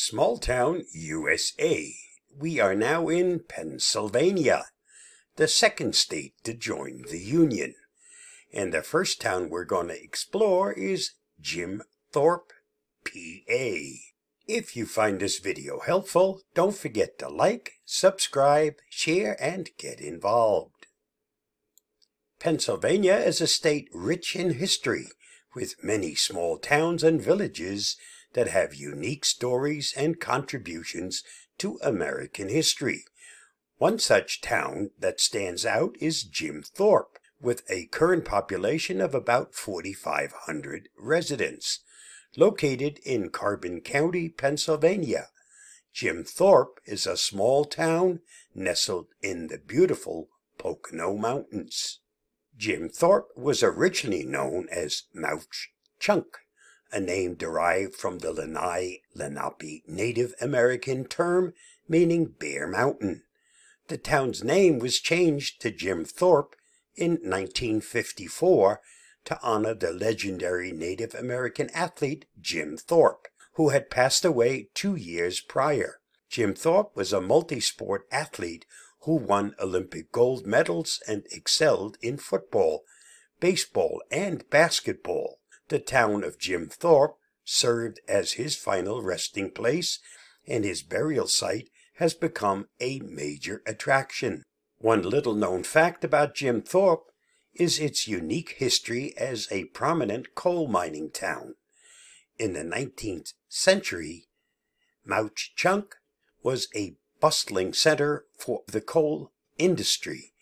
Small town, USA. We are now in Pennsylvania, the second state to join the Union. And the first town we're going to explore is Jim Thorpe, PA. If you find this video helpful, don't forget to like, subscribe, share, and get involved. Pennsylvania is a state rich in history, with many small towns and villages that have unique stories and contributions to American history. One such town that stands out is Jim Thorpe, with a current population of about 4,500 residents. Located in Carbon County, Pennsylvania, Jim Thorpe is a small town nestled in the beautiful Pocono Mountains. Jim Thorpe was originally known as Mauch Chunk, a name derived from the Lenni Lenape Native American term meaning Bear Mountain. The town's name was changed to Jim Thorpe in 1954 to honor the legendary Native American athlete Jim Thorpe, who had passed away two years prior. Jim Thorpe was a multi-sport athlete who won Olympic gold medals and excelled in football, baseball, and basketball. The town of Jim Thorpe served as his final resting place, and his burial site has become a major attraction. One little known fact about Jim Thorpe is its unique history as a prominent coal mining town. In the 19th century, Mauch Chunk was a bustling center for the coal industry.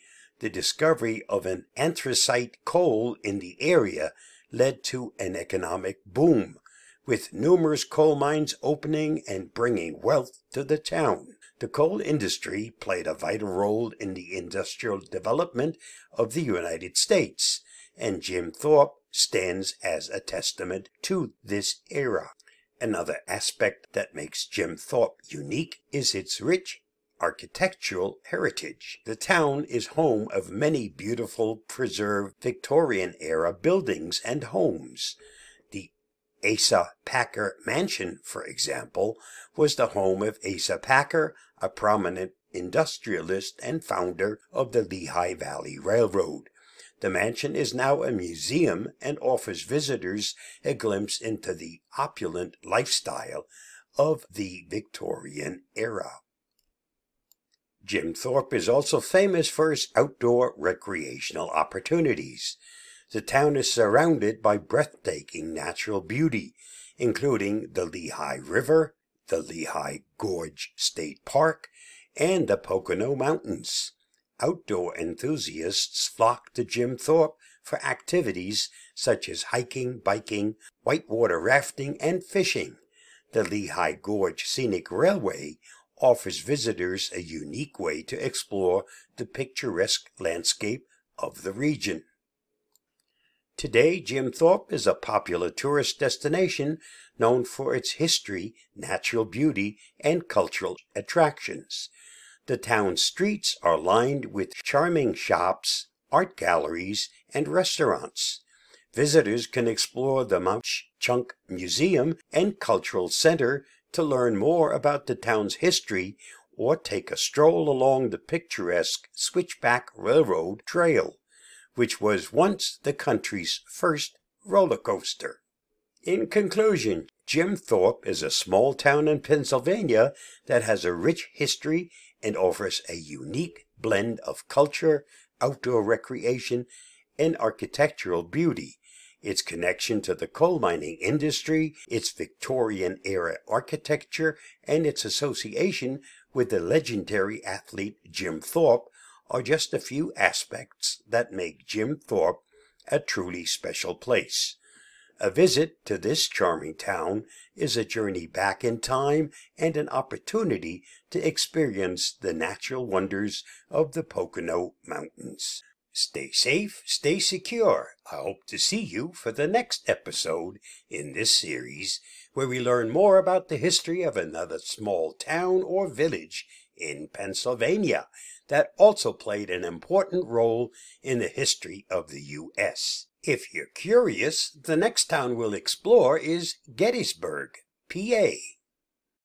The discovery of an anthracite coal in the area led to an economic boom, with numerous coal mines opening and bringing wealth to the town. The coal industry played a vital role in the industrial development of the United States, and Jim Thorpe stands as a testament to this era. Another aspect that makes Jim Thorpe unique is its rich architectural heritage. The town is home of many beautiful preserved Victorian era buildings and homes. The Asa Packer Mansion, for example, was the home of Asa Packer, a prominent industrialist and founder of the Lehigh Valley Railroad. The mansion is now a museum and offers visitors a glimpse into the opulent lifestyle of the Victorian era. Jim Thorpe is also famous for his outdoor recreational opportunities. The town is surrounded by breathtaking natural beauty, including the Lehigh River, the Lehigh Gorge State Park, and the Pocono Mountains. Outdoor enthusiasts flock to Jim Thorpe for activities such as hiking, biking, whitewater rafting, and fishing. The Lehigh Gorge Scenic Railway offers visitors a unique way to explore the picturesque landscape of the region. Today, Jim Thorpe is a popular tourist destination known for its history, natural beauty, and cultural attractions. The town's streets are lined with charming shops, art galleries, and restaurants. Visitors can explore the Mauch Chunk Museum and Cultural Center to learn more about the town's history or take a stroll along the picturesque Switchback Railroad Trail, which was once the country's first roller coaster. In conclusion, Jim Thorpe is a small town in Pennsylvania that has a rich history and offers a unique blend of culture, outdoor recreation, and architectural beauty. Its connection to the coal mining industry, its Victorian era architecture, and its association with the legendary athlete Jim Thorpe are just a few aspects that make Jim Thorpe a truly special place. A visit to this charming town is a journey back in time and an opportunity to experience the natural wonders of the Pocono Mountains. Stay safe, stay secure. I hope to see you for the next episode in this series where we learn more about the history of another small town or village in Pennsylvania that also played an important role in the history of the U.S. If you're curious, the next town we'll explore is Gettysburg, PA.